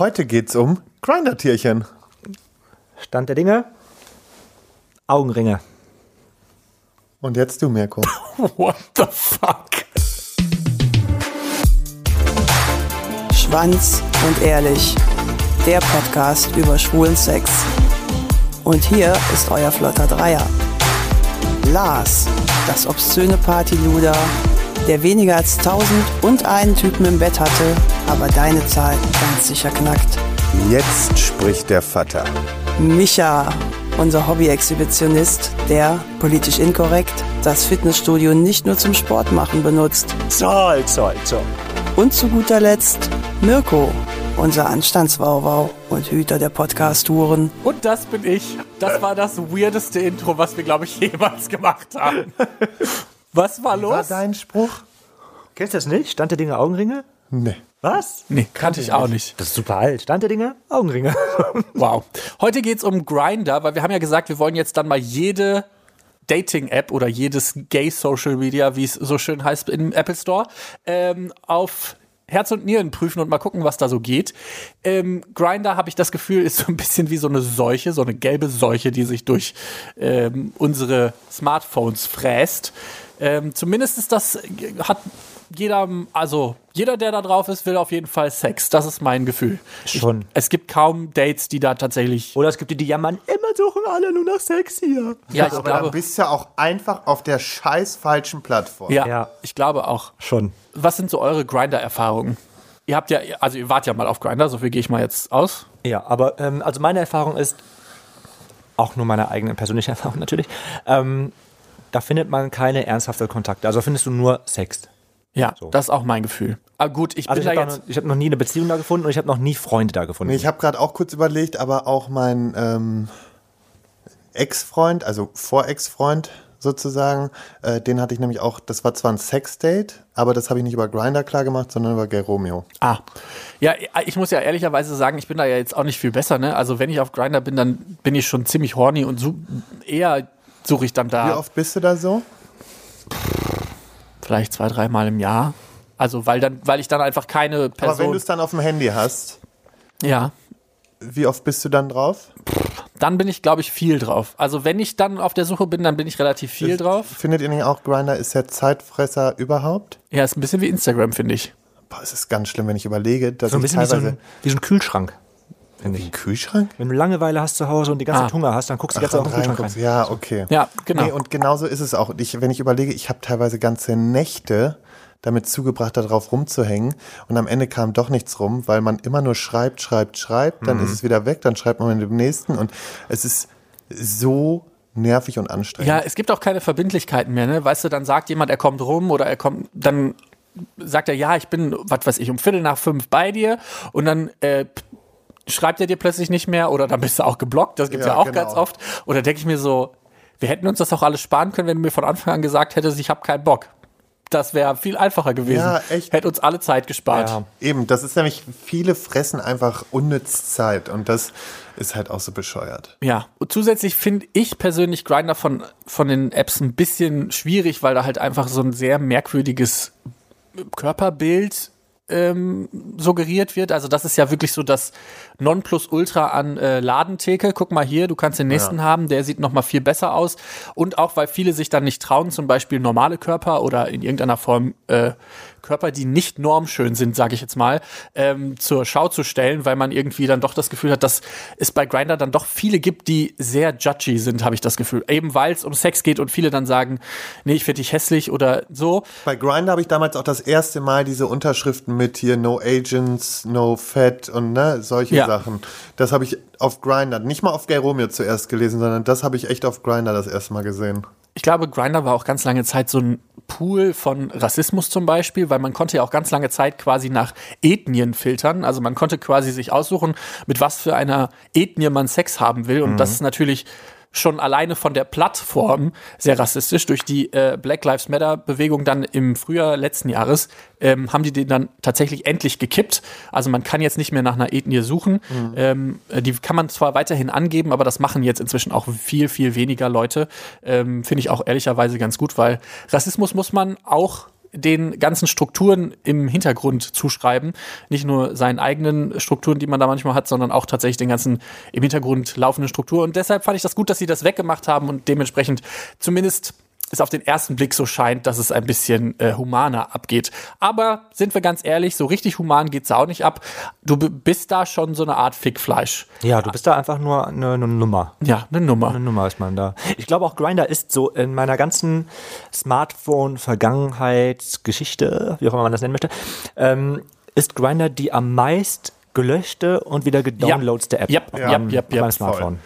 Heute geht's um Grindertierchen. Stand der Dinge? Augenringe. Und jetzt du, Mirko. What the fuck? Schwanz und ehrlich. Der Podcast über schwulen Sex. Und hier ist euer flotter Dreier. Lars, das obszöne Partyluder, der weniger als tausend und einen Typen im Bett hatte, aber deine Zahl ganz sicher knackt. Jetzt spricht der Vater. Micha, unser Hobby-Exhibitionist, der, politisch inkorrekt, das Fitnessstudio nicht nur zum Sport machen benutzt. Zoll, zoll, zoll. Und zu guter Letzt Mirko, unser Anstandswauwau und Hüter der Podcast-Touren. Und das bin ich. Das war das weirdeste Intro, was wir, glaube ich, jemals gemacht haben. Was war los? War dein Spruch? Kennst du das nicht? Stand der Dinge Augenringe? Nee. Was? nee, kannte ich auch nicht. Das ist super alt. Stand der Dinge Augenringe. Wow. Heute geht's um Grinder, weil wir haben ja gesagt, wir wollen jetzt dann mal jede Dating-App oder jedes Gay-Social Media, wie es so schön heißt im Apple Store, ähm, auf Herz und Nieren prüfen und mal gucken, was da so geht. Ähm, Grinder, habe ich das Gefühl, ist so ein bisschen wie so eine Seuche, so eine gelbe Seuche, die sich durch ähm, unsere Smartphones fräst. Ähm, zumindest ist das, hat jeder, also jeder, der da drauf ist, will auf jeden Fall Sex. Das ist mein Gefühl. Schon. Ich, es gibt kaum Dates, die da tatsächlich. Oder es gibt die, die jammern, immer suchen alle nur nach Sex hier. Ja, ich Aber dann glaube. bist du ja auch einfach auf der scheiß falschen Plattform. Ja, Ja. ich glaube auch. Schon. Was sind so eure Grinder-Erfahrungen? Ihr habt ja, also ihr wart ja mal auf Grinder, so viel gehe ich mal jetzt aus. Ja, aber ähm, also meine Erfahrung ist, auch nur meine eigene persönliche Erfahrung natürlich, ähm, da findet man keine ernsthafte Kontakte. Also findest du nur Sex. Ja, das ist auch mein Gefühl. Aber gut, ich Also ich bin da habe jetzt. noch, ich hab noch nie eine Beziehung da gefunden und ich habe noch nie Freunde da gefunden. Nee, ich habe gerade auch kurz überlegt, aber auch mein ähm, Ex-Freund, also Vor-Ex-Freund sozusagen, äh, den hatte ich nämlich auch, das war zwar ein Sex-Date, aber das habe ich nicht über Grinder klar gemacht, sondern über Gay Romeo. Ah. Ja, ich muss ja ehrlicherweise sagen, ich bin da ja jetzt auch nicht viel besser, ne? Also wenn ich auf Grinder bin, dann bin ich schon ziemlich horny und eher suche ich dann Wie da oft bist du da so? Vielleicht zwei, dreimal im Jahr. Also weil dann, weil ich dann einfach keine Aber wenn Person. du es dann auf dem Handy hast, ja. wie oft bist du dann drauf? Dann bin ich, glaube ich, viel drauf. Also wenn ich dann auf der Suche bin, dann bin ich relativ viel drauf. Findet ihr nicht auch, Grinder ist der Zeitfresser überhaupt? Ja, ist ein bisschen wie Instagram, finde ich. Boah, es ist ganz schlimm, wenn ich überlege, dass so ein ich bisschen wie so teilweise... ein, wie so ein Kühlschrank. Finde ich. Kühlschrank? Wenn du Langeweile hast zu Hause und die ganze Ah. Zeit Hunger hast, dann guckst du jetzt in den Kühlschrank rein. Ja, okay. Ja, genau. Nee, und genauso ist es auch. Ich, wenn ich überlege, ich habe teilweise ganze Nächte damit zugebracht, darauf rumzuhängen. Und am Ende kam doch nichts rum, weil man immer nur schreibt, schreibt, schreibt. Dann ist es wieder weg, dann schreibt man mit dem nächsten. Und es ist so nervig und anstrengend. Ja, es gibt auch keine Verbindlichkeiten mehr, ne? Weißt du, dann sagt jemand, er kommt rum oder er kommt, dann sagt er, ja, ich bin, was weiß ich, um Viertel nach fünf bei dir und dann äh, schreibt er dir plötzlich nicht mehr oder dann bist du auch geblockt, das gibt's ja, Ja, auch genau. ganz oft. Oder denke ich mir so, wir hätten uns das auch alles sparen können, wenn du mir von Anfang an gesagt hättest, ich habe keinen Bock. Das wäre viel einfacher gewesen. Ja, echt. Hätte uns alle Zeit gespart. Ja. Eben, das ist nämlich, viele fressen einfach unnütz Zeit. Und das ist halt auch so bescheuert. Ja, und zusätzlich finde ich persönlich Grinder von, von den Apps ein bisschen schwierig, weil da halt einfach so ein sehr merkwürdiges Körperbild ähm, suggeriert wird. Also das ist ja wirklich so das Nonplusultra an äh, Ladentheke. Guck mal hier, du kannst den nächsten haben, der sieht noch mal viel besser aus. Und auch, weil viele sich dann nicht trauen, zum Beispiel normale Körper oder in irgendeiner Form äh, Körper, die nicht normschön sind, sage ich jetzt mal, ähm, zur Schau zu stellen, weil man irgendwie dann doch das Gefühl hat, dass es bei Grinder dann doch viele gibt, die sehr judgy sind, habe ich das Gefühl. Eben weil es um Sex geht und viele dann sagen, nee, ich finde dich hässlich oder so. Bei Grindr habe ich damals auch das erste Mal diese Unterschriften mit hier No Agents, No Fat und ne, solche Ja. Sachen. Das habe ich auf Grindr, nicht mal auf Gay Romeo zuerst gelesen, sondern das habe ich echt auf Grindr das erste Mal gesehen. Ich glaube, Grinder war auch ganz lange Zeit so ein Pool von Rassismus zum Beispiel, weil man konnte ja auch ganz lange Zeit quasi nach Ethnien filtern. Also man konnte quasi sich aussuchen, mit was für einer Ethnie man Sex haben will. Und das ist natürlich schon alleine von der Plattform sehr rassistisch. Durch die äh, Black Lives Matter Bewegung dann im Frühjahr letzten Jahres ähm, haben die den dann tatsächlich endlich gekippt. Also man kann jetzt nicht mehr nach einer Ethnie suchen. Ähm, äh, die kann man zwar weiterhin angeben, aber das machen jetzt inzwischen auch viel, viel weniger Leute. Ähm, Finde ich auch ehrlicherweise ganz gut, weil Rassismus muss man auch den ganzen Strukturen im Hintergrund zuschreiben. Nicht nur seinen eigenen Strukturen, die man da manchmal hat, sondern auch tatsächlich den ganzen im Hintergrund laufenden Strukturen. Und deshalb fand ich das gut, dass sie das weggemacht haben und dementsprechend zumindest es auf den ersten Blick so scheint, dass es ein bisschen äh, humaner abgeht. Aber sind wir ganz ehrlich, so richtig human geht's auch nicht ab. Du bist da schon so eine Art Fickfleisch. Ja, du bist da einfach nur eine, eine Nummer. Ja, eine Nummer. Eine Nummer ist man da. Ich glaube auch Grinder ist so in meiner ganzen Smartphone-Vergangenheit, Geschichte, wie auch immer man das nennen möchte, ähm, ist Grinder die am meist gelöschte und wieder gedownloadste App Yep, auf yep, meinem, yep, auf meinem yep, Smartphone.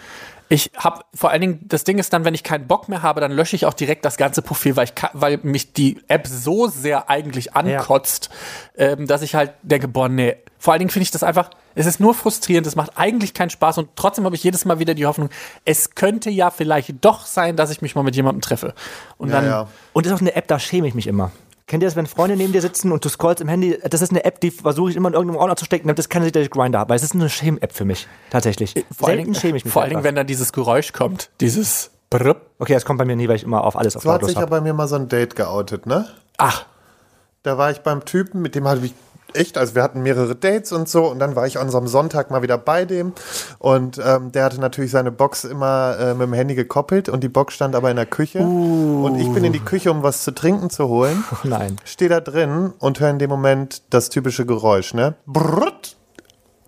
Ich habe vor allen Dingen, das Ding ist dann, wenn ich keinen Bock mehr habe, dann lösche ich auch direkt das ganze Profil, weil, ich ka- weil mich die App so sehr eigentlich ankotzt, ähm, dass ich halt denke, boah, nee. Vor allen Dingen finde ich das einfach, es ist nur frustrierend, es macht eigentlich keinen Spaß und trotzdem habe ich jedes Mal wieder die Hoffnung, es könnte ja vielleicht doch sein, dass ich mich mal mit jemandem treffe. Und Ja, dann, ja. Und ist auch eine App, da schäme ich mich immer. Kennt ihr das, wenn Freunde neben dir sitzen und du scrollst im Handy? Das ist eine App, die versuche ich immer in irgendeinem Ordner zu stecken, damit das keine Sicht, dass ich Grinder habe. Weil es ist eine Shame-App für mich, tatsächlich. vor allen Selten Dingen, schäme ich mich. vor allen Dingen, wenn dann dieses Geräusch kommt, dieses Brrr. Okay, das kommt bei mir nie, weil ich immer auf alles auf So hat lautlos sich ja habe. bei mir mal so ein Date geoutet, ne? Ach, Da war ich beim Typen, mit dem hatte ich echt, also wir hatten mehrere Dates und so und dann war ich an so einem Sonntag mal wieder bei dem und ähm, der hatte natürlich seine Box immer äh, mit dem Handy gekoppelt und die Box stand aber in der Küche und ich bin in die Küche, um was zu trinken zu holen. Nein. Stehe da drin und höre in dem Moment das typische Geräusch, ne? Brrrt,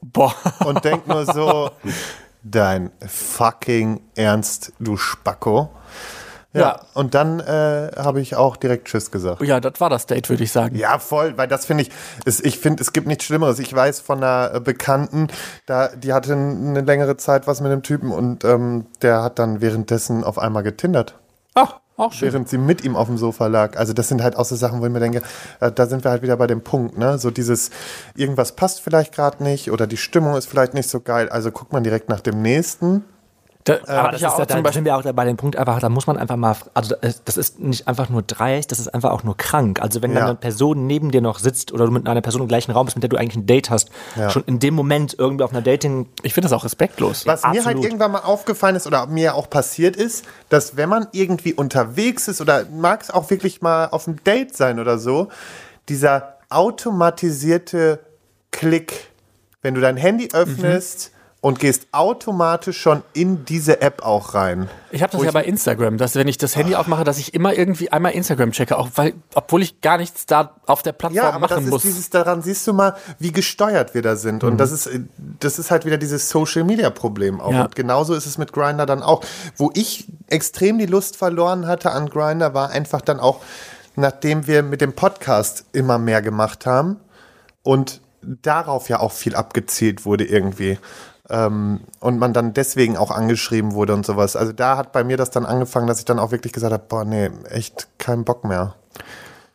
boah. und denk nur so, dein fucking Ernst, du Spacko. Ja, Ja. und dann äh, habe ich auch direkt Tschüss gesagt. Ja, das war das Date, würde ich sagen. Ja, voll, weil das finde ich, ist, ich finde, es gibt nichts Schlimmeres. Ich weiß von einer äh, Bekannten, da, die hatte eine längere Zeit was mit dem Typen und ähm, der hat dann währenddessen auf einmal getindert, Ach, auch schön. während sie mit ihm auf dem Sofa lag. Also das sind halt auch so Sachen, wo ich mir denke, äh, da sind wir halt wieder bei dem Punkt, ne? So dieses, irgendwas passt vielleicht gerade nicht oder die Stimmung ist vielleicht nicht so geil. Also guckt man direkt nach dem nächsten. Da, Aber hab das ich ja ist auch ja, zum da Beispiel sind wir auch bei dem Punkt einfach, da muss man einfach mal, also das- ist nicht einfach nur dreist, das ist einfach auch nur krank. Also wenn Ja. dann eine Person neben dir noch sitzt oder du mit einer Person im gleichen Raum bist, mit der du eigentlich ein Date hast, Ja. schon in dem Moment irgendwie auf einer Dating, Ich finde das auch respektlos. Was mir halt irgendwann mal aufgefallen ist oder mir auch passiert ist, dass wenn man irgendwie unterwegs ist oder mag es auch wirklich mal auf einem Date sein oder so, dieser automatisierte Klick, wenn du dein Handy öffnest und gehst automatisch schon in diese App auch rein. Ich habe das ja bei Instagram, dass wenn ich das Handy aufmache, dass ich immer irgendwie einmal Instagram checke, auch weil, obwohl ich gar nichts da auf der Plattform Ja, aber das machen ist muss. dieses, daran siehst du mal, wie gesteuert wir da sind. Und das ist, äh, das ist halt wieder dieses Social Media Problem auch. Ja. Und genauso ist es mit Grinder dann auch. Wo ich extrem die Lust verloren hatte an Grinder, war einfach dann auch, nachdem wir mit dem Podcast immer mehr gemacht haben und darauf ja auch viel abgezielt wurde irgendwie. Ähm, und man dann deswegen auch angeschrieben wurde und sowas. Also da hat bei mir das dann angefangen, dass ich dann auch wirklich gesagt habe, boah, nee, echt keinen Bock mehr.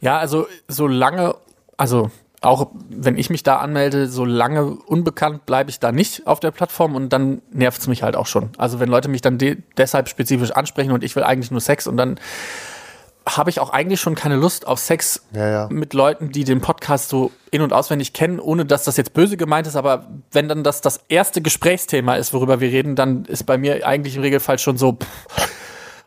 Ja, also solange, also auch wenn ich mich da anmelde, solange unbekannt bleibe ich da nicht auf der Plattform und dann nervt es mich halt auch schon. Also wenn Leute mich dann de deshalb spezifisch ansprechen und ich will eigentlich nur Sex und dann habe ich auch eigentlich schon keine Lust auf Sex Ja, ja. mit Leuten, die den Podcast so in- und auswendig kennen, ohne dass das jetzt böse gemeint ist, aber wenn dann das das erste Gesprächsthema ist, worüber wir reden, dann ist bei mir eigentlich im Regelfall schon so, pff,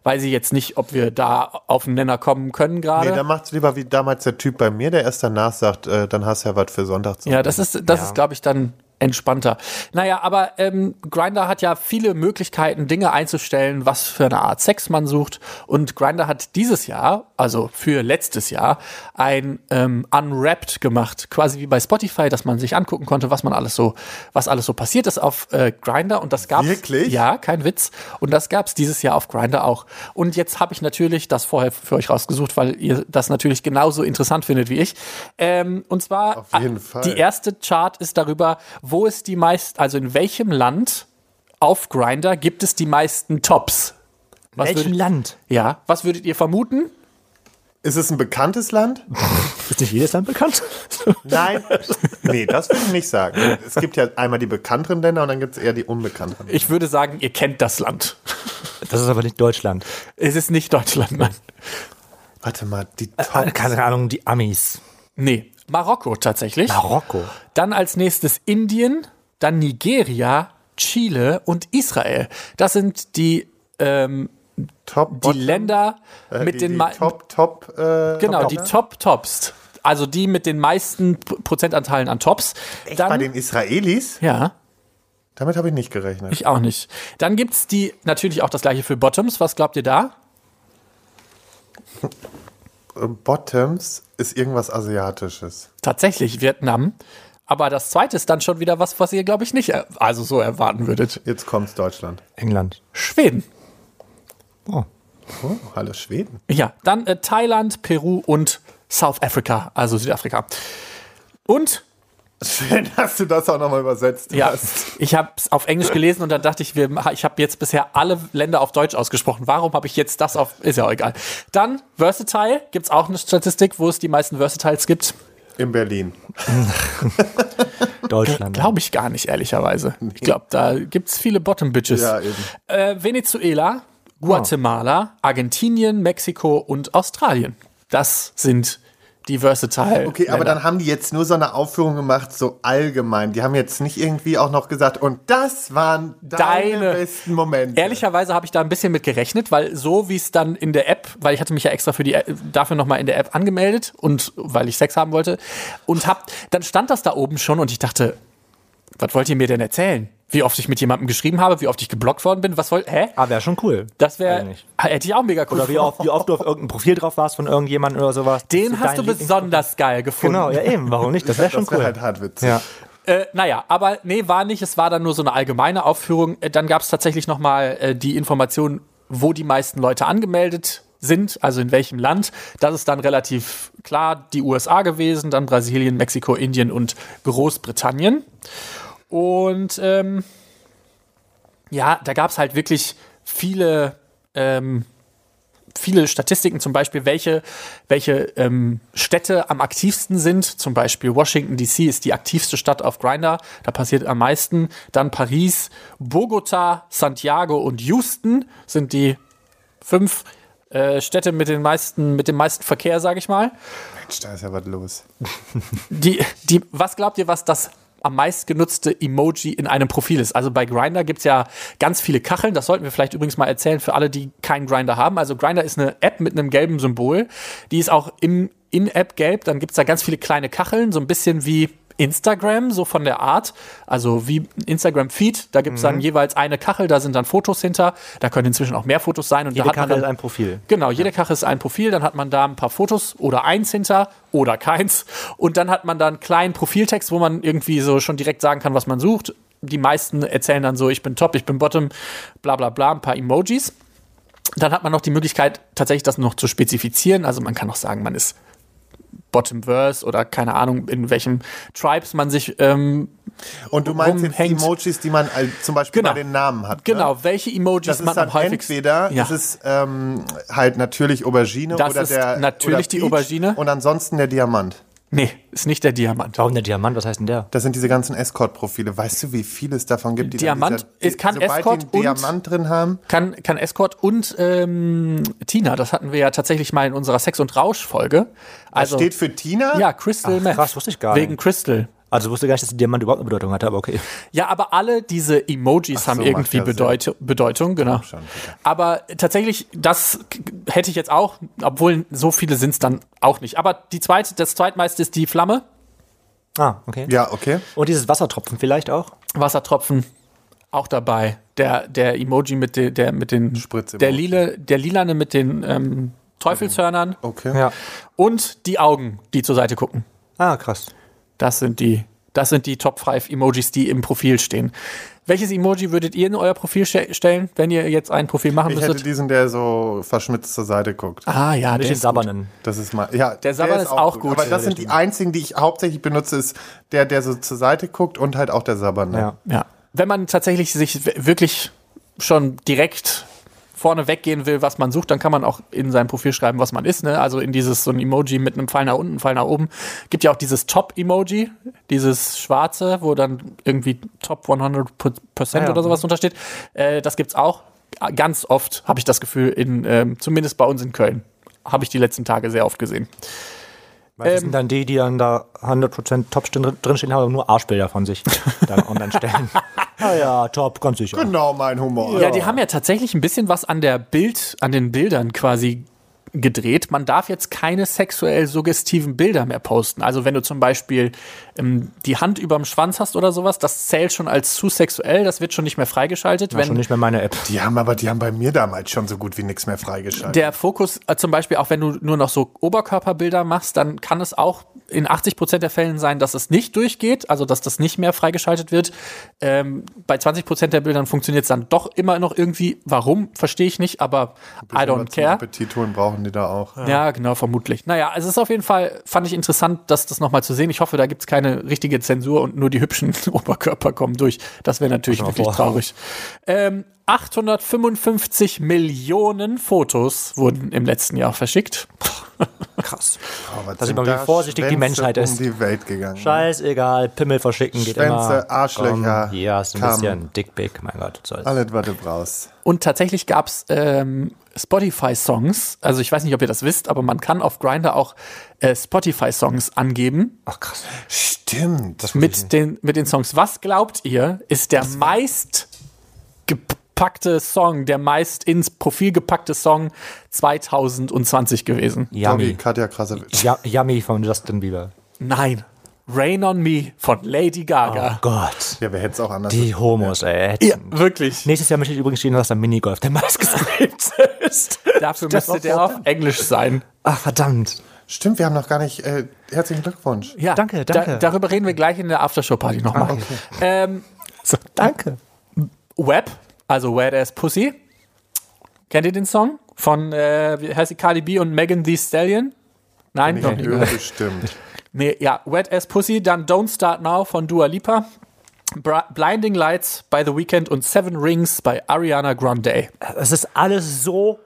weiß ich jetzt nicht, ob wir da auf den Nenner kommen können gerade. Nee, dann macht's lieber wie damals der Typ bei mir, der erst danach sagt, äh, dann hast du ja was für Sonntag zu Ja, das ist, das ist, glaube ich, dann entspannter. Naja, aber ähm, Grinder hat ja viele Möglichkeiten, Dinge einzustellen, was für eine Art Sex man sucht. Und Grinder hat dieses Jahr, also für letztes Jahr, ein ähm, Unwrapped gemacht, quasi wie bei Spotify, dass man sich angucken konnte, was man alles so, was alles so passiert ist auf äh, Grinder. Und das gab's Wirklich? Ja, kein Witz. Und das gab's dieses Jahr auf Grinder auch. Und jetzt habe ich natürlich das vorher für euch rausgesucht, weil ihr das natürlich genauso interessant findet wie ich. Ähm, und zwar Auf jeden Fall. die erste Chart ist darüber, wo es die meisten, also in welchem Land auf Grinder gibt es die meisten Tops. Was welchem würdet, Land? ja, was würdet ihr vermuten? Ist es ein bekanntes Land? Ist nicht jedes Land bekannt? Nein. nee, das würde ich nicht sagen. Es gibt ja einmal die bekannteren Länder und dann gibt es eher die unbekannteren. Ich würde sagen, ihr kennt das Land. Das ist aber nicht Deutschland. Es ist nicht Deutschland, nein. Warte mal, die Äh, Top. Keine Ahnung, die Amis. Nee, Marokko tatsächlich. Marokko. Dann als nächstes Indien, dann Nigeria, Chile und Israel. Das sind die ähm, Top, die Länder äh, mit die, den die Top, Top, äh, genau Top, die Top Tops, also die mit den meisten Prozentanteilen an Tops. Echt Dann, bei den Israelis? ja, Damit habe ich nicht gerechnet. ich auch nicht. Dann gibt's die natürlich auch das gleiche für Bottoms. Was glaubt ihr da? Äh, Bottoms ist irgendwas Asiatisches. Tatsächlich Vietnam. Aber das zweite ist dann schon wieder was, was ihr, glaube ich, nicht er- also so erwarten würdet. Jetzt kommt's Deutschland. England. Schweden. Oh. Oh, hallo Schweden. Ja, dann äh, Thailand, Peru und South Africa, also Südafrika. Und Schön, dass du das auch nochmal übersetzt ja, hast. ich habe es auf Englisch gelesen und dann dachte ich, wir, ich habe jetzt bisher alle Länder auf Deutsch ausgesprochen. Warum habe ich jetzt das auf? Ist ja auch egal. Dann Versatile gibt's auch eine Statistik, wo es die meisten Versatiles gibt. In Berlin. Deutschland. Glaube ich gar nicht, ehrlicherweise. Ich glaube, da gibt's viele Bottom Bitches. Ja, eben. Äh, Venezuela, Guatemala, Argentinien, Mexiko und Australien. Das sind die Versatile. Okay, aber dann haben die jetzt nur so eine Aufführung gemacht, so allgemein. Die haben jetzt nicht irgendwie auch noch gesagt, und das waren deine, Deine- besten Momente. Ehrlicherweise habe ich da ein bisschen mit gerechnet, weil so wie es dann in der App, weil ich hatte mich ja extra für die App, dafür nochmal in der App angemeldet und weil ich Sex haben wollte und hab, dann stand das da oben schon und ich dachte, was wollt ihr mir denn erzählen? Wie oft ich mit jemandem geschrieben habe, wie oft ich geblockt worden bin, was wollt, hä? Ah, wäre schon cool. Das wäre, Eigentlich. hätte ich auch mega cool Oder wie oft, wie oft du auf irgendein Profil drauf warst von irgendjemandem oder sowas. Den hast du besonders geil gefunden. Genau, ja eben, warum nicht? Das wäre schon das wäre cool. halt hart witzig. Ja. Äh, naja, aber nee, war nicht. Es war dann nur so eine allgemeine Aufführung. Äh, Dann gab es tatsächlich noch mal äh, die Information, wo die meisten Leute angemeldet sind, also in welchem Land. Das ist dann relativ klar die USA gewesen, dann Brasilien, Mexiko, Indien und Großbritannien. Und ähm, ja, da gab es halt wirklich viele ähm, viele Statistiken, zum Beispiel, welche, welche ähm, Städte am aktivsten sind. Zum Beispiel Washington DC ist die aktivste Stadt auf Grinder. Da passiert am meisten. Dann Paris, Bogota, Santiago und Houston sind die fünf äh, Städte mit den meisten, mit dem meisten Verkehr, sage ich mal. Mensch, da ist ja was los. Die, die, was glaubt ihr, was das am meist genutzte Emoji in einem Profil ist? Also bei Grinder gibt es ja ganz viele Kacheln. Das sollten wir vielleicht übrigens mal erzählen für alle, die keinen Grinder haben. Also Grinder ist eine App mit einem gelben Symbol. Die ist auch im In-App gelb. Dann gibt es da ganz viele kleine Kacheln, so ein bisschen wie Instagram, so von der Art. Also wie Instagram-Feed. Da gibt es dann jeweils eine Kachel, da sind dann Fotos hinter. Da können inzwischen auch mehr Fotos sein. Und Jede da hat man Kachel dann ist ein Profil. Genau, jede Kachel ist ein Profil, dann hat man da ein paar Fotos oder eins hinter oder keins. Und dann hat man da einen kleinen Profiltext, wo man irgendwie so schon direkt sagen kann, was man sucht. Die meisten erzählen dann so, ich bin top, ich bin bottom, bla bla bla, ein paar Emojis. Dann hat man noch die Möglichkeit, tatsächlich das noch zu spezifizieren. Also man kann auch sagen, man ist Bottomverse oder keine Ahnung, in welchem Tribes man sich ähm, Und du meinst jetzt die rumhängt. Emojis, die man zum Beispiel Genau. bei den Namen hat. Genau, Ne? welche Emojis Das ist man dann am häufigsten. entweder, Ja. das ist ähm, halt natürlich Aubergine Das oder ist der natürlich oder die Peach Aubergine. und ansonsten der Diamant. Nee, ist nicht der Diamant. Warum der Diamant? Was heißt denn der? Das sind diese ganzen Escort-Profile. Weißt du, wie viel es davon gibt? Die Diamant dieser, ist- kann Escort die und- einen Diamant drin haben. kann, kann Escort und ähm, Tina, das hatten wir ja tatsächlich mal in unserer Sex- und Rausch-Folge. Also, Das steht für Tina. ja, Crystal Ach, Meth. krass, wusste ich gar Wegen nicht. Crystal. Also wusste gar nicht, dass der Diamant überhaupt eine Bedeutung hatte, aber okay. Ja, aber alle diese Emojis Ach haben so, irgendwie Bedeut Bedeutung, genau. schon. Aber tatsächlich, das hätte ich jetzt auch, obwohl so viele sind es dann auch nicht. Aber die zweite, das zweitmeiste ist die Flamme, Ah, okay. Ja, okay. Und dieses Wassertropfen vielleicht auch? Wassertropfen auch dabei. Der, der Emoji mit, de, der, mit den, Spritzemoji. der, lila, der lilane mit den ähm, Teufelshörnern Okay. Ja. und die Augen, die zur Seite gucken. Ah, krass. Das sind die, das sind die Top 5 Emojis, die im Profil stehen. Welches Emoji würdet ihr in euer Profil ste stellen, wenn ihr jetzt ein Profil machen Ich hätte müsstet? diesen, der so verschmitzt zur Seite guckt. Ah ja, Nicht der den ist gut. Sabernen. Das ist mal, ja. Der Sabber ist auch gut. Aber Ja, das sind die einzigen, die ich hauptsächlich benutze, ist der, der so zur Seite guckt und halt auch der Sabber. Ne? Ja. Ja. Wenn man tatsächlich sich wirklich schon direkt vorne weggehen will, was man sucht, dann kann man auch in sein Profil schreiben, was man ist. Ne? Also in dieses so ein Emoji mit einem Pfeil nach unten, Pfeil nach oben. Gibt ja auch dieses Top-Emoji, dieses schwarze, wo dann irgendwie Top 100% ja. oder sowas untersteht. Äh, das gibt's auch. Ganz oft habe ich das Gefühl, in, ähm, zumindest bei uns in Köln, habe ich die letzten Tage sehr oft gesehen. Weil das Ähm, sind dann die, die dann da 100% top drin- drinstehen haben, aber nur Arschbilder von sich dann online stellen. Ah ja, top, ganz sicher. Genau mein Humor. Ja, die haben ja tatsächlich ein bisschen was an der Bild, an den Bildern quasi gedreht. Man darf jetzt keine sexuell suggestiven Bilder mehr posten. Also wenn du zum Beispiel ähm, die Hand überm Schwanz hast oder sowas, das zählt schon als zu sexuell, das wird schon nicht mehr freigeschaltet. War wenn schon nicht mehr meine App. Die haben aber, die haben bei mir damals schon so gut wie nichts mehr freigeschaltet. der Fokus, äh, zum Beispiel auch wenn du nur noch so Oberkörperbilder machst, dann kann es auch in 80 Prozent der Fällen sein, dass es nicht durchgeht, also dass das nicht mehr freigeschaltet wird. Ähm, bei 20 Prozent der Bildern funktioniert es dann doch immer noch irgendwie. Warum, verstehe ich nicht, aber I don't care. Appetit holen brauchen die da auch. Ja, genau, vermutlich. Naja, also es ist auf jeden Fall, fand ich interessant, das, das nochmal zu sehen. Ich hoffe, da gibt es keine richtige Zensur und nur die hübschen Oberkörper kommen durch. Das wäre natürlich mal wirklich traurig. Ähm, 855 Millionen Fotos wurden im letzten Jahr verschickt. Krass. Oh, was Da sind sieht man, wie vorsichtig die Menschheit ist. um die Welt gegangen. Scheißegal, Pimmel verschicken geht Schwänze, immer. Arschlöcher, Komm, hier hast du ein Kamm. bisschen Dickpick, mein Gott. soll's. Alles, was du brauchst. Und tatsächlich gab es ähm, Spotify-Songs. Also ich weiß nicht, ob ihr das wisst, aber man kann auf Grindr auch äh, Spotify-Songs angeben. Ach krass. Stimmt. mit den, mit den Songs. Was glaubt ihr, ist der meist gepackte Song, der meist ins Profil gepackte Song 2020 gewesen? Sorry, Yummy. Katja Krasowitsch. Ja, yummy von Justin Bieber. Nein. Rain on Me von Lady Gaga. Oh Gott. Ja, wer hätte es auch anders Die Homos, ey. Ja, wirklich. Nächstes Jahr möchte ich übrigens stehen, dass der Minigolf der meistgestreamte ist. Dafür müsste der auf Englisch sein. Ach, verdammt. Stimmt, wir haben noch gar nicht. Äh, herzlichen Glückwunsch. Ja, Danke, danke. Da, darüber reden wir gleich in der Aftershow-Party nochmal. ähm, So, danke. Web, also Wet Ass Pussy. Kennt ihr den Song? Von, äh, wie heißt die, Cardi B und Megan Thee Stallion? Nein, noch Ich nicht. bestimmt. Nee, ja, Wet Ass Pussy, dann Don't Start Now von Dua Lipa, Bra Blinding Lights by The Weeknd und Seven Rings bei Ariana Grande. Es ist alles so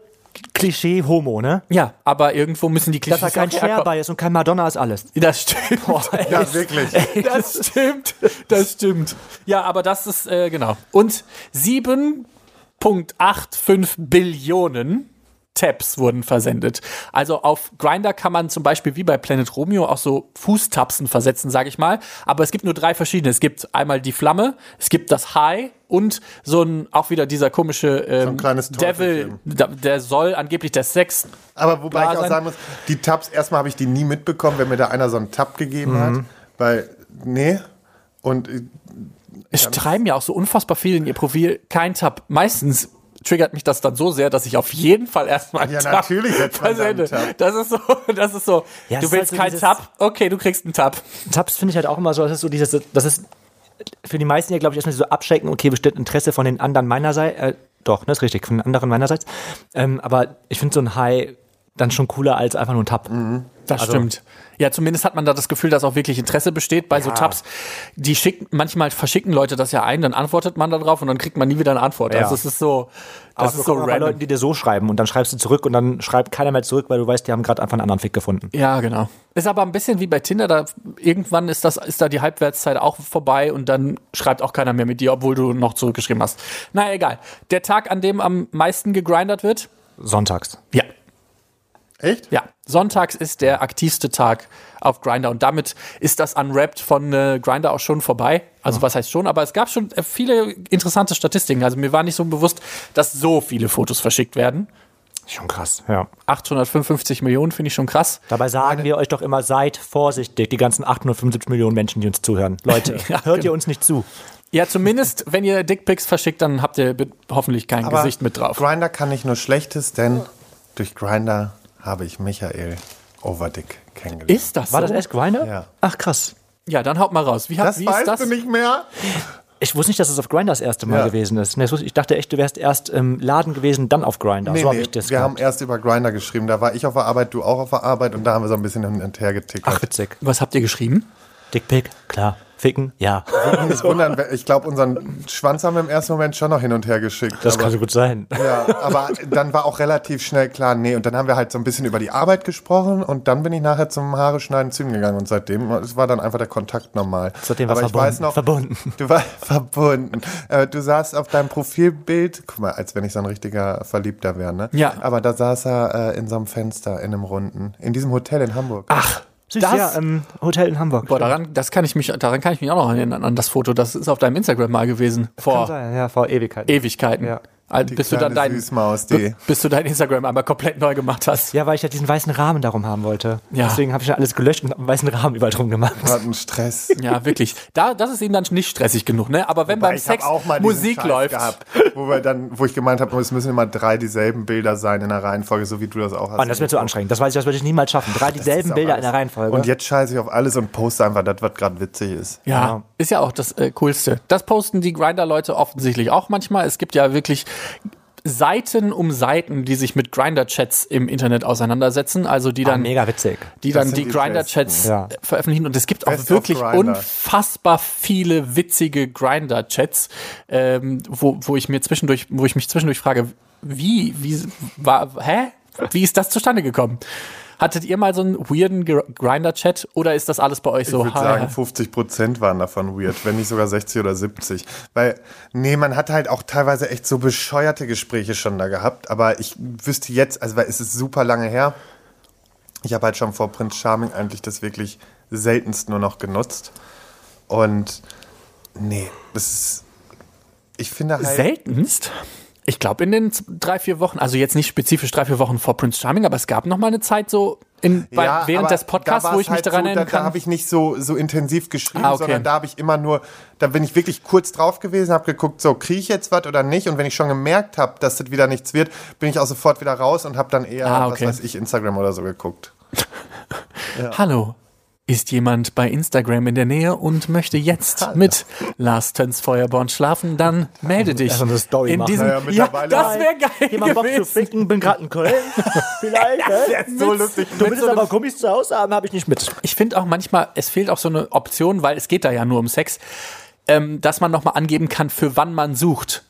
Klischee-Homo, ne? Ja, aber irgendwo müssen die Dass Klischees da kein Cher bei ist und kein Madonna ist alles. Das stimmt. Ja, wirklich. Das stimmt. Das stimmt. Ja, aber das ist, äh, genau. Und 7,85 Billionen Tabs wurden versendet. Also auf Grinder kann man zum Beispiel wie bei Planet Romeo auch so Fußtapsen versetzen, sage ich mal. Aber es gibt nur drei verschiedene. Es gibt einmal die Flamme, es gibt das High und so ein, auch wieder dieser komische ähm, kleines Devil, der soll angeblich der Sex Aber wobei ich auch sein- sagen muss, die Tabs, erstmal habe ich die nie mitbekommen, wenn mir da einer so einen Tab gegeben hat. Weil, nee. Und äh, Es schreiben ja auch so unfassbar viel in ihr Profil, kein Tab. Meistens triggert mich das dann so sehr, dass ich auf jeden Fall erstmal einen Ja, Tab natürlich versende. Tab. Das ist so, das ist so. Ja, du willst halt so keinen Tab? Okay, du kriegst einen Tab. Tabs finde ich halt auch immer so, das ist so dieses, das ist für die meisten ja, glaube ich, erstmal so abschrecken, okay, besteht Interesse von den anderen meinerseits, äh, doch, das ist richtig, von den anderen meinerseits. Ähm, aber ich finde so ein High dann schon cooler als einfach nur ein Tab. Das Also- stimmt. Ja, zumindest hat man da das Gefühl, dass auch wirklich Interesse besteht bei so Tabs. Die schicken, manchmal verschicken Leute das ja ein, dann antwortet man da drauf und dann kriegt man nie wieder eine Antwort. Ja. Also es ist so, das Aber ist so bei random. Leuten, die dir so schreiben und dann schreibst du zurück und dann schreibt keiner mehr zurück, weil du weißt, die haben gerade einfach einen anderen Fick gefunden. Ja, genau. Ist aber ein bisschen wie bei Tinder, da irgendwann ist das, ist da die Halbwertszeit auch vorbei und dann schreibt auch keiner mehr mit dir, obwohl du noch zurückgeschrieben hast. Na egal. Der Tag, an dem am meisten gegrindert wird? Sonntags. Ja. Echt? Ja. Sonntags ist der aktivste Tag auf Grinder und damit ist das Unwrapped von äh, Grinder auch schon vorbei. Also was heißt schon, aber es gab schon äh, viele interessante Statistiken. Also mir war nicht so bewusst, dass so viele Fotos verschickt werden. Schon krass, ja. 855 Millionen finde ich schon krass. Dabei sagen wir euch doch immer, seid vorsichtig, die ganzen 875 Millionen Menschen, die uns zuhören. Leute, Ja, hört ihr genau. uns nicht zu? Ja, zumindest, wenn ihr Dickpics verschickt, dann habt ihr hoffentlich kein Gesicht mit drauf. Grinder kann nicht nur Schlechtes, denn durch Grinder habe ich Michael Overdick kennengelernt. Ist das War so? das erst Grinder? Ja. Ach krass. Ja, dann haut mal raus. Wie, das wie weißt ist das? du nicht mehr? Ich wusste nicht, dass es auf Grinder das erste Mal Ja. gewesen ist. Das Ich dachte echt, du wärst erst im Laden gewesen, dann auf Grinder. Nee, so habe nee, ich das wir haben gehabt. erst über Grinder geschrieben. Da war ich auf der Arbeit, du auch auf der Arbeit und da haben wir so ein bisschen hin und her getickert. Ach, witzig. Was habt ihr geschrieben? Dickpick, klar. Ficken, ja. Wundern, ich glaube, unseren Schwanz haben wir im ersten Moment schon noch hin und her geschickt. Das aber, kann so gut sein. ja, aber dann war auch relativ schnell klar, nee. Und dann haben wir halt so ein bisschen über die Arbeit gesprochen und dann bin ich nachher zum Haare schneiden Zügen gegangen und seitdem, es war dann einfach der Kontakt normal. Seitdem war aber ich verbunden. weiß noch, Verbunden. Du warst verbunden. Äh, Du saßt auf deinem Profilbild, guck mal, als wenn ich so ein richtiger Verliebter wäre, ne? Ja. Aber da saß er äh, in so einem Fenster, in einem Runden, in diesem Hotel in Hamburg. Ach, Süß, Das- ja, im Hotel in Hamburg. Boah, daran, das kann ich mich, daran kann ich mich auch noch erinnern, an das Foto. Das ist auf deinem Instagram mal gewesen. Kann Vor sein, ja, vor Ewigkeiten. Ewigkeiten. Ja. Also, bis du dann dein, Süßmaus, die- bis du dein Instagram einmal komplett neu gemacht hast. Ja, weil ich ja diesen weißen Rahmen darum haben wollte. Ja. Deswegen habe ich ja alles gelöscht und einen weißen Rahmen überall drum gemacht. Hatten Stress. Ja, wirklich. Da, das ist ihm dann nicht stressig genug, ne? Aber wenn Wobei beim Sex auch mal diesen Musik läuft. Gehabt, wo, wir dann, wo ich gemeint habe, es müssen immer drei dieselben Bilder sein in der Reihenfolge, so wie du das auch hast. Mann, das wird zu anstrengend. Das weiß ich, das würde ich niemals schaffen. Drei dieselben Bilder aber in der Reihenfolge. Und jetzt scheiße ich auf alles und poste einfach das, was gerade witzig ist. Ja, Ja. ist ja auch das äh, Coolste. Das posten die Grinder-Leute offensichtlich auch manchmal. Es gibt ja wirklich Seiten um Seiten, die sich mit Grinder-Chats im Internet auseinandersetzen, also die Ah, dann, mega witzig. die Das dann die die Grinder-Chats Ja. veröffentlichen. Und es gibt auch Best of wirklich unfassbar viele witzige Grinder-Chats, ähm, wo, wo ich mir zwischendurch, wo ich mich zwischendurch frage, wie, wie war, hä? Wie ist das zustande gekommen? Hattet ihr mal so einen weirden Gr- Grinder-Chat oder ist das alles bei euch Ich so? würde ha, sagen, ja. 50 Prozent waren davon weird, wenn nicht sogar 60 oder 70. Weil, nee, man hat halt auch teilweise echt so bescheuerte Gespräche schon da gehabt. Aber ich wüsste jetzt, also weil es ist super lange her. Ich habe halt schon vor Prince Charming eigentlich das wirklich seltenst nur noch genutzt. Und nee, das ist. Ich finde halt. Seltenst? Ich glaube, in den drei, vier Wochen, also jetzt nicht spezifisch drei, vier Wochen vor Prince Charming, aber es gab noch mal eine Zeit so in, bei, Ja, während des Podcasts, wo ich mich halt daran so, erinnern Da, da habe ich nicht so, so intensiv geschrieben, Ah, okay. sondern da habe ich immer nur, da bin ich wirklich kurz drauf gewesen, habe geguckt, so kriege ich jetzt was oder nicht. Und wenn ich schon gemerkt habe, dass das wieder nichts wird, bin ich auch sofort wieder raus und habe dann eher, Ah, okay. was weiß ich, Instagram oder so geguckt. Hallo. Ist jemand bei Instagram in der Nähe und möchte jetzt mit Lars Töns Feuerborn schlafen, dann melde dich. Also eine Story in machen. diesem, Naja, ja, mittlerweile- das wäre geil Jemand Bock zu ficken, bin gerade in Köln. Vielleicht, ne? So lustig. Du willst aber Gummis zu Hause haben, habe ich nicht mit. Ich finde auch manchmal, es fehlt auch so eine Option, weil es geht da ja nur um Sex, ähm, dass man nochmal angeben kann, für wann man sucht.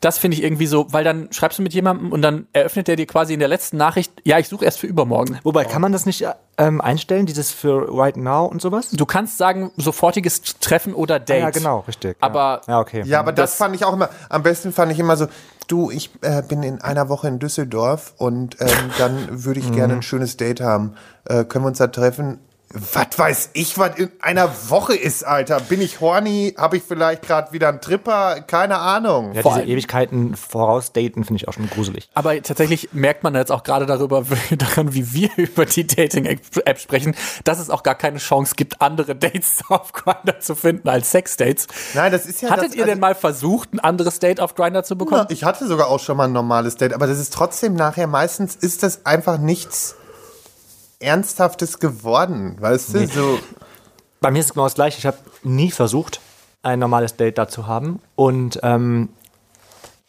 Das finde ich irgendwie so, weil dann schreibst du mit jemandem und dann eröffnet er dir quasi in der letzten Nachricht, ja, ich suche erst für übermorgen. Wobei, kann man das nicht ähm, einstellen, dieses für right now und sowas? Du kannst sagen, sofortiges Treffen oder Date. Ah, ja, genau, richtig. Aber- ja, ja okay. Ja, aber das, Das- fand ich auch immer, am besten fand ich immer so, du, ich äh, bin in einer Woche in Düsseldorf und ähm, dann würde ich gerne ein schönes Date haben. Äh, können wir uns da treffen? Was weiß ich, was in einer Woche ist, Alter? Bin ich horny? Habe ich vielleicht gerade wieder einen Tripper? Keine Ahnung. ja, vor diese allem- Ewigkeiten vorausdaten finde ich auch schon gruselig. Aber tatsächlich merkt man jetzt auch gerade darüber, daran, wie wir über die Dating-App sprechen, dass es auch gar keine Chance gibt, andere Dates auf Grindr zu finden als Sex-Dates. Nein, das ist ja Hattet das, ihr also- denn mal versucht, ein anderes Date auf Grindr zu bekommen? Ich hatte sogar auch schon mal ein normales Date, aber das ist trotzdem nachher, meistens ist das einfach nichts Ernsthaftes geworden, weißt du? So, Bei mir ist es genau das gleiche. Ich habe nie versucht, ein normales Date da zu haben. Und ähm,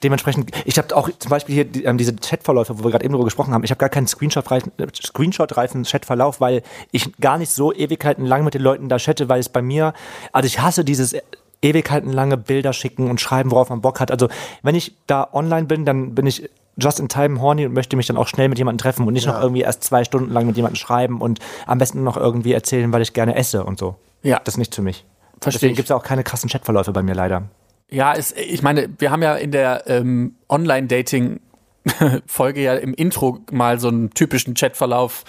dementsprechend, ich habe auch zum Beispiel hier die, ähm, diese Chatverläufe, wo wir gerade eben darüber gesprochen haben. Ich habe gar keinen Screenshot-reifen Screenshot Chatverlauf, weil ich gar nicht so ewigkeiten lang mit den Leuten da chatte, weil es bei mir, also ich hasse dieses ewigkeiten lange Bilder schicken und schreiben, worauf man Bock hat. Also wenn ich da online bin, dann bin ich just in time horny und möchte mich dann auch schnell mit jemandem treffen und nicht noch irgendwie erst zwei Stunden lang mit jemandem schreiben und am besten noch irgendwie erzählen, weil ich gerne esse und so. Ja. Das ist nicht für mich. Verstehe Deswegen gibt es auch keine krassen Chatverläufe bei mir leider. Ja, es, ich meine, wir haben ja in der ähm, Online-Dating-Folge ja im Intro mal so einen typischen Chatverlauf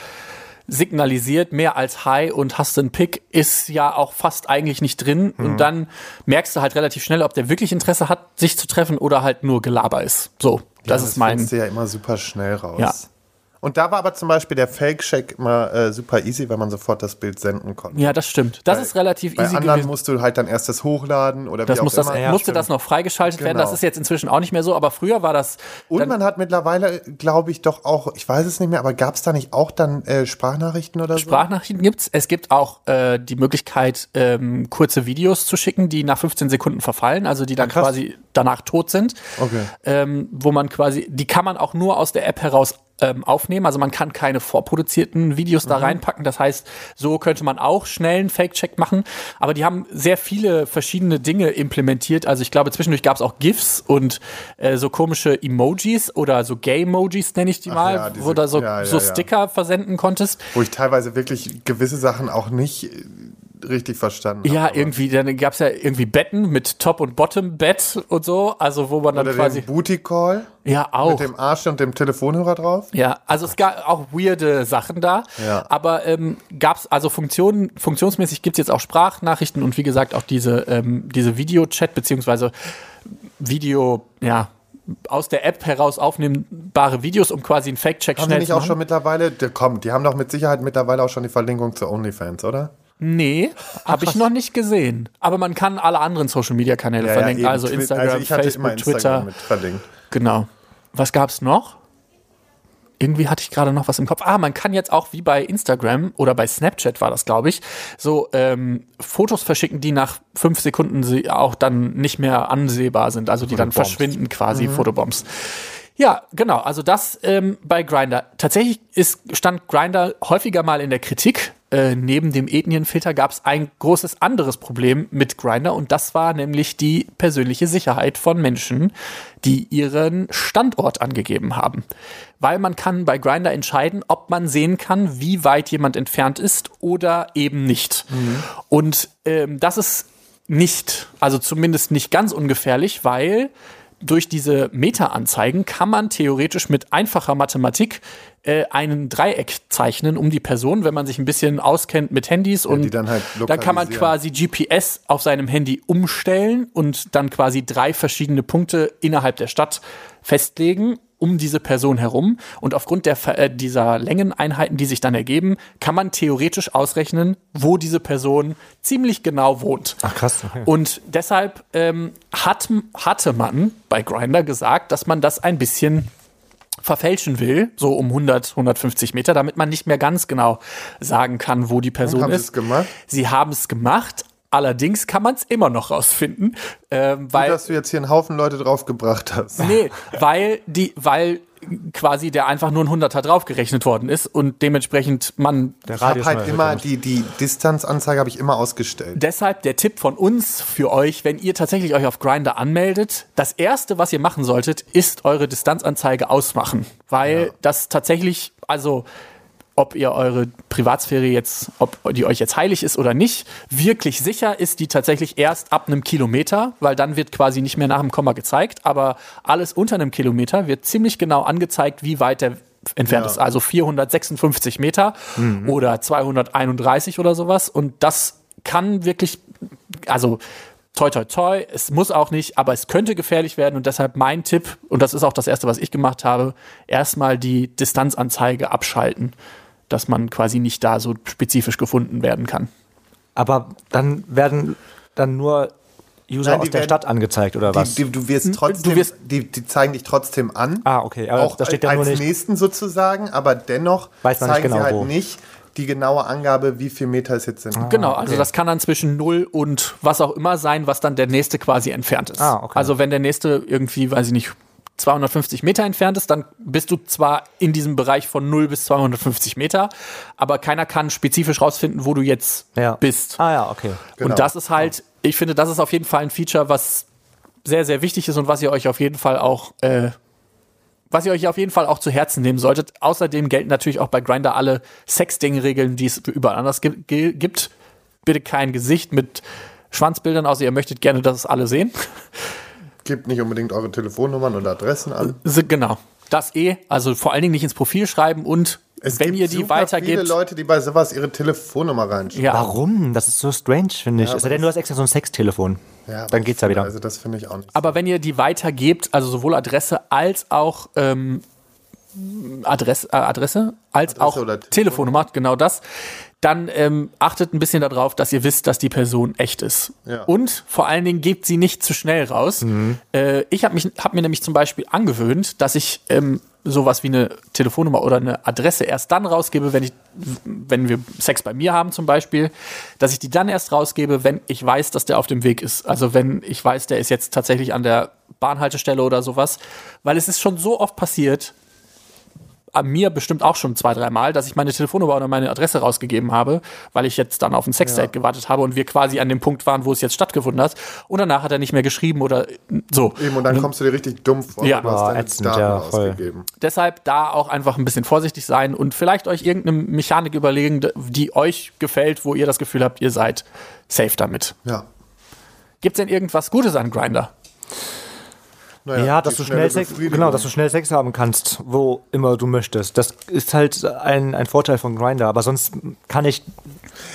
signalisiert, mehr als Hi und hast du einen Pick, ist ja auch fast eigentlich nicht drin. Und dann merkst du halt relativ schnell, ob der wirklich Interesse hat, sich zu treffen oder halt nur Gelaber ist. So, das Ja, ist mein. findest du ja immer super schnell raus. Ja. Und da war aber zum Beispiel der Fake-Check immer äh, super easy, weil man sofort das Bild senden konnte. Ja, das stimmt. Das Bei- ist relativ Bei easy anderen gewesen. musst du halt dann erst das hochladen oder Das wie auch muss das, immer. Ja, musste stimmt. das noch freigeschaltet werden. Das Genau. ist jetzt inzwischen auch nicht mehr so, aber früher war das. Und man hat mittlerweile, glaube ich, doch auch, ich weiß es nicht mehr, aber gab es da nicht auch dann äh, Sprachnachrichten oder so? Sprachnachrichten gibt's. Es gibt auch äh, die Möglichkeit, ähm, kurze Videos zu schicken, die nach 15 Sekunden verfallen, also die dann krass. quasi danach tot sind. Okay. Ähm, wo man quasi, die kann man auch nur aus der App heraus ähm, aufnehmen. Also man kann keine vorproduzierten Videos da reinpacken. Das heißt, so könnte man auch schnell einen Fake-Check machen. Aber die haben sehr viele verschiedene Dinge implementiert. Also ich glaube, zwischendurch gab es auch GIFs und äh, so komische Emojis oder so Gay-Emojis, nenne ich die mal, ja, diese- wo da so, ja, ja, so. Sticker versenden konntest. Wo ich teilweise wirklich gewisse Sachen auch nicht richtig verstanden Ja, habe. irgendwie, dann gab es ja irgendwie Betten mit Top- und Bottom-Bett und so, also wo man dann Oder quasi. den Booty Call Ja, auch. mit dem Arsch und dem Telefonhörer drauf. Ja, also es gab auch weirde Sachen da. Ja. Aber ähm, gab es, also Funktionen, funktionsmäßig gibt es jetzt auch Sprachnachrichten und wie gesagt auch diese, ähm, diese Video-Chat beziehungsweise Video, ja, aus der App heraus aufnehmbare Videos, um quasi einen Fact-Check Haben die schnell nicht zu auch machen. schon mittlerweile, der, komm, die haben doch mit Sicherheit mittlerweile auch schon die Verlinkung zu OnlyFans, oder? Nee, habe ich noch nicht gesehen. Aber man kann alle anderen Social-Media-Kanäle verlinken, eben. also Twi- Instagram, also ich hatte Facebook, Instagram Twitter. Genau. Was gab's noch? Irgendwie hatte ich gerade noch was im Kopf. Ah, man kann jetzt auch wie bei Instagram oder bei Snapchat war das, glaube ich, so ähm, Fotos verschicken, die nach fünf Sekunden sie auch dann nicht mehr ansehbar sind, also die dann verschwinden quasi, Fotobombs. Ja, genau. Also das ähm, bei Grinder. Tatsächlich ist, stand Grinder häufiger mal in der Kritik. Äh, neben dem Ethnienfilter gab es ein großes anderes Problem mit Grinder und das war nämlich die persönliche Sicherheit von Menschen, die ihren Standort angegeben haben. Weil man kann bei Grinder entscheiden, ob man sehen kann, wie weit jemand entfernt ist oder eben nicht. Und ähm, das ist nicht, also zumindest nicht ganz ungefährlich, weil durch diese Meta-Anzeigen kann man theoretisch mit einfacher Mathematik äh, einen Dreieck zeichnen um die Person, wenn man sich ein bisschen auskennt mit Handys und die dann halt da kann man quasi GPS auf seinem Handy umstellen und dann quasi drei verschiedene Punkte innerhalb der Stadt festlegen um diese Person herum und aufgrund der, äh, dieser Längeneinheiten, die sich dann ergeben, kann man theoretisch ausrechnen, wo diese Person ziemlich genau wohnt. Ach krass. Okay. Und deshalb ähm, hat, hatte man bei Grinder gesagt, dass man das ein bisschen verfälschen will, so um 100, 150 Meter, damit man nicht mehr ganz genau sagen kann, wo die Person ist. es gemacht? Sie haben es gemacht. Allerdings kann man es immer noch rausfinden, ähm, weil dass du jetzt hier einen Haufen Leute draufgebracht hast. Nee, weil die, weil quasi der einfach nur ein Hunderter draufgerechnet worden ist und dementsprechend man Der Ich habe halt immer die, die Distanzanzeige habe ich immer ausgestellt. Deshalb der Tipp von uns für euch, wenn ihr tatsächlich euch auf Grinder anmeldet, das erste, was ihr machen solltet, ist eure Distanzanzeige ausmachen, weil das tatsächlich, also ob ihr eure Privatsphäre jetzt, ob die euch jetzt heilig ist oder nicht, wirklich sicher ist die tatsächlich erst ab einem Kilometer, weil dann wird quasi nicht mehr nach dem Komma gezeigt, aber alles unter einem Kilometer wird ziemlich genau angezeigt, wie weit der entfernt Ja. ist. Also 456 Meter oder 231 oder sowas. Und das kann wirklich, also toi toi toi, es muss auch nicht, aber es könnte gefährlich werden und deshalb mein Tipp, und das ist auch das erste, was ich gemacht habe, erstmal die Distanzanzeige abschalten, dass man quasi nicht da so spezifisch gefunden werden kann. Aber dann werden dann nur User Nein, aus die der werden- Stadt angezeigt oder was? Die, die, du wirst trotzdem, wirst- die, die zeigen dich trotzdem an. ah, okay. Aber auch da steht ja als nur nicht. nächsten sozusagen, aber dennoch Weiß man nicht zeigen genau, sie halt wo. nicht die genaue Angabe, wie viel Meter es jetzt sind. Genau, also das kann dann zwischen 0 und was auch immer sein, was dann der nächste quasi entfernt ist. Ah, okay. Also wenn der nächste irgendwie, weiß ich nicht, 250 Meter entfernt ist, dann bist du zwar in diesem Bereich von 0 bis 250 Meter, aber keiner kann spezifisch rausfinden, wo du jetzt ja. bist. Ah ja, okay. Genau. Und das ist halt, ich finde, das ist auf jeden Fall ein Feature, was sehr, sehr wichtig ist und was ihr euch auf jeden Fall auch, äh, was ihr euch auf jeden Fall auch zu Herzen nehmen solltet. Außerdem gelten natürlich auch bei Grinder alle Sexting-Regeln, die es überall anders gi- gi- gibt. Bitte kein Gesicht mit Schwanzbildern, außer ihr möchtet gerne, dass es alle sehen. Gebt nicht unbedingt eure Telefonnummern und Adressen an. So, genau. Das eh, also vor allen Dingen nicht ins Profil schreiben und wenn gibt ihr die super viele weitergebt. Leute, die bei sowas ihre Telefonnummer reinschreiben. Ja, Warum? Das ist so strange, finde ich. Ja, es sei denn, du hast extra so ein Sextelefon. Ja, Dann geht's ja wieder. Also das finde ich auch nicht. Aber wenn ihr die weitergebt, also sowohl Adresse als auch ähm, Adresse, äh, Adresse als Adresse auch Telefonnummer, genau das, dann ähm, achtet ein bisschen darauf, dass ihr wisst, dass die Person echt ist. Ja. Und vor allen Dingen gebt sie nicht zu schnell raus. Äh, ich habe hab mir nämlich zum Beispiel angewöhnt, dass ich ähm, sowas wie eine Telefonnummer oder eine Adresse erst dann rausgebe, wenn ich, wenn wir Sex bei mir haben zum Beispiel, dass ich die dann erst rausgebe, wenn ich weiß, dass der auf dem Weg ist. Also wenn ich weiß, der ist jetzt tatsächlich an der Bahnhaltestelle oder sowas, weil es ist schon so oft passiert, mir bestimmt auch schon zwei, dreimal, dass ich meine Telefonnummer oder meine Adresse rausgegeben habe, weil ich jetzt dann auf ein Sexdate ja. gewartet habe und wir quasi an dem Punkt waren, wo es jetzt stattgefunden hat. Und danach hat er nicht mehr geschrieben oder so. Eben, und dann kommst du dir richtig dumm vor. Ja, du hast deine ätzend, Daten ja, voll. ausgegeben. Deshalb da auch einfach ein bisschen vorsichtig sein und vielleicht euch irgendeine Mechanik überlegen, die euch gefällt, wo ihr das Gefühl habt, ihr seid safe damit. Ja. Gibt's denn irgendwas Gutes an Grinder? Naja, Ja, dass du schnell Sex, genau, dass du schnell Sex haben kannst, wo immer du möchtest. Das ist halt ein, ein Vorteil von Grinder, aber sonst kann ich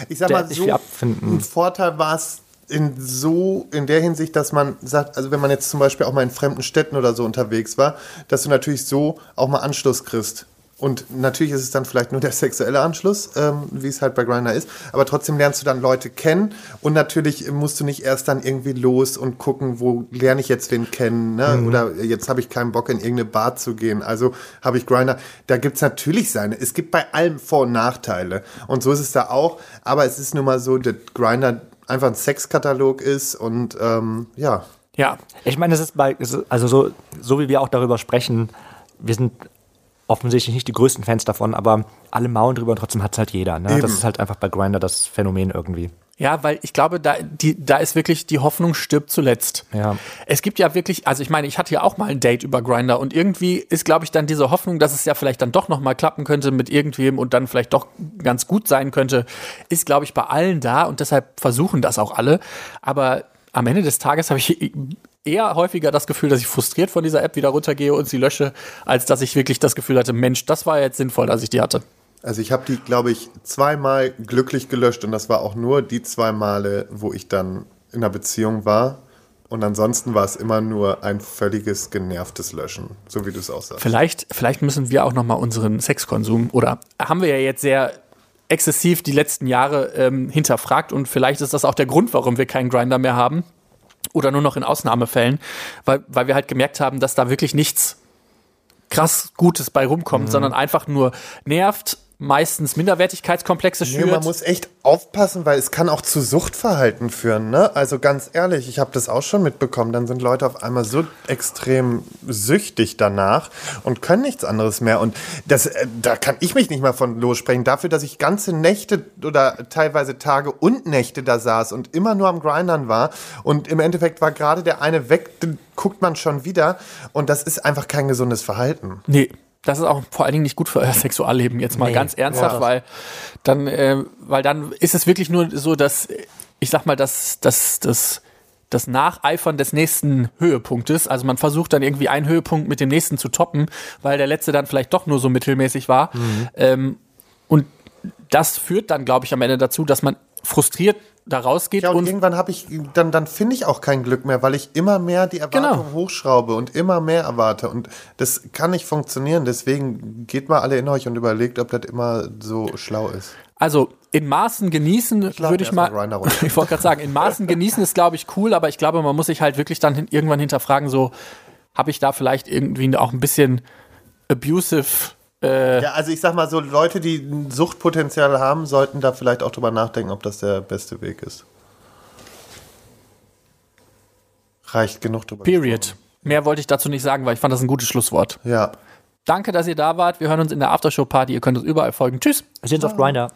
ich sag mal so, abfinden. ein Vorteil war es in so, in der Hinsicht, dass man sagt, also wenn man jetzt zum Beispiel auch mal in fremden Städten oder so unterwegs war, dass du natürlich so auch mal Anschluss kriegst. Und natürlich ist es dann vielleicht nur der sexuelle Anschluss, ähm, wie es halt bei Grindr ist. Aber trotzdem lernst du dann Leute kennen und natürlich musst du nicht erst dann irgendwie los und gucken, wo lerne ich jetzt wen kennen. Ne? Oder jetzt habe ich keinen Bock, in irgendeine Bar zu gehen. Also habe ich Grindr. Da gibt es natürlich seine. Es gibt bei allem Vor- und Nachteile. Und so ist es da auch. Aber es ist nun mal so, dass Grindr einfach ein Sexkatalog ist und ähm, ja. Ja, Ich meine, es ist bei, also so, so wie wir auch darüber sprechen, wir sind offensichtlich nicht die größten Fans davon, aber alle maulen drüber und trotzdem hat es halt jeder. Ne? Eben. Das ist halt einfach bei Grinder das Phänomen irgendwie. Ja, weil ich glaube, da, die, da ist wirklich die Hoffnung stirbt zuletzt. Ja. Es gibt ja wirklich, also ich meine, ich hatte ja auch mal ein Date über Grinder und irgendwie ist, glaube ich, dann diese Hoffnung, dass es ja vielleicht dann doch noch mal klappen könnte mit irgendwem und dann vielleicht doch ganz gut sein könnte, ist, glaube ich, bei allen da und deshalb versuchen das auch alle. Aber am Ende des Tages habe ich eher häufiger das Gefühl, dass ich frustriert von dieser App wieder runtergehe und sie lösche, als dass ich wirklich das Gefühl hatte, Mensch, das war jetzt sinnvoll, dass ich die hatte. Also ich habe die, glaube ich, zweimal glücklich gelöscht und das war auch nur die zwei Male, wo ich dann in einer Beziehung war. Und ansonsten war es immer nur ein völliges genervtes Löschen, so wie du es auch sagst. Vielleicht, vielleicht müssen wir auch noch mal unseren Sexkonsum oder haben wir ja jetzt sehr exzessiv die letzten Jahre ähm, hinterfragt. Und vielleicht ist das auch der Grund, warum wir keinen Grinder mehr haben oder nur noch in Ausnahmefällen, weil, weil wir halt gemerkt haben, dass da wirklich nichts krass Gutes bei rumkommt, sondern einfach nur nervt, meistens Minderwertigkeitskomplexe Nee, schürt. man muss echt aufpassen, weil es kann auch zu Suchtverhalten führen. Ne? Also ganz ehrlich, ich habe das auch schon mitbekommen. Dann sind Leute auf einmal so extrem süchtig danach und können nichts anderes mehr. Und das, äh, da kann ich mich nicht mal von lossprechen. Dafür, dass ich ganze Nächte oder teilweise Tage und Nächte da saß und immer nur am Grindern war. Und im Endeffekt war gerade der eine weg, den guckt man schon wieder. Und das ist einfach kein gesundes Verhalten. Nee, das ist auch vor allen Dingen nicht gut für euer Sexualleben, jetzt mal Nee. ganz ernsthaft, Ja. weil dann, äh, weil dann ist es wirklich nur so, dass, ich sag mal, dass, dass, dass das Nacheifern des nächsten Höhepunktes, also man versucht dann irgendwie einen Höhepunkt mit dem nächsten zu toppen, weil der letzte dann vielleicht doch nur so mittelmäßig war. Ähm, und das führt dann, glaube ich, am Ende dazu, dass man frustriert da rausgeht Ja, und, und irgendwann habe ich, dann, dann finde ich auch kein Glück mehr, weil ich immer mehr die Erwartung Genau. hochschraube und immer mehr erwarte. Und das kann nicht funktionieren. Deswegen geht mal alle in euch und überlegt, ob das immer so schlau ist. Also in Maßen genießen würde ich mal. ich wollte gerade sagen, in Maßen genießen ist, glaube ich, cool, aber ich glaube, man muss sich halt wirklich dann hin, irgendwann hinterfragen, so, habe ich da vielleicht irgendwie auch ein bisschen abusive. Äh, Ja, also ich sag mal so, Leute, die ein Suchtpotenzial haben, sollten da vielleicht auch drüber nachdenken, ob das der beste Weg ist. Reicht genug drüber. Period. Mehr wollte ich dazu nicht sagen, weil ich fand das ein gutes Schlusswort. gesprochen. Ja. Danke, dass ihr da wart. Wir hören uns in der Aftershow-Party. Ihr könnt uns überall folgen. Tschüss. Wir sehen uns auf Grinder.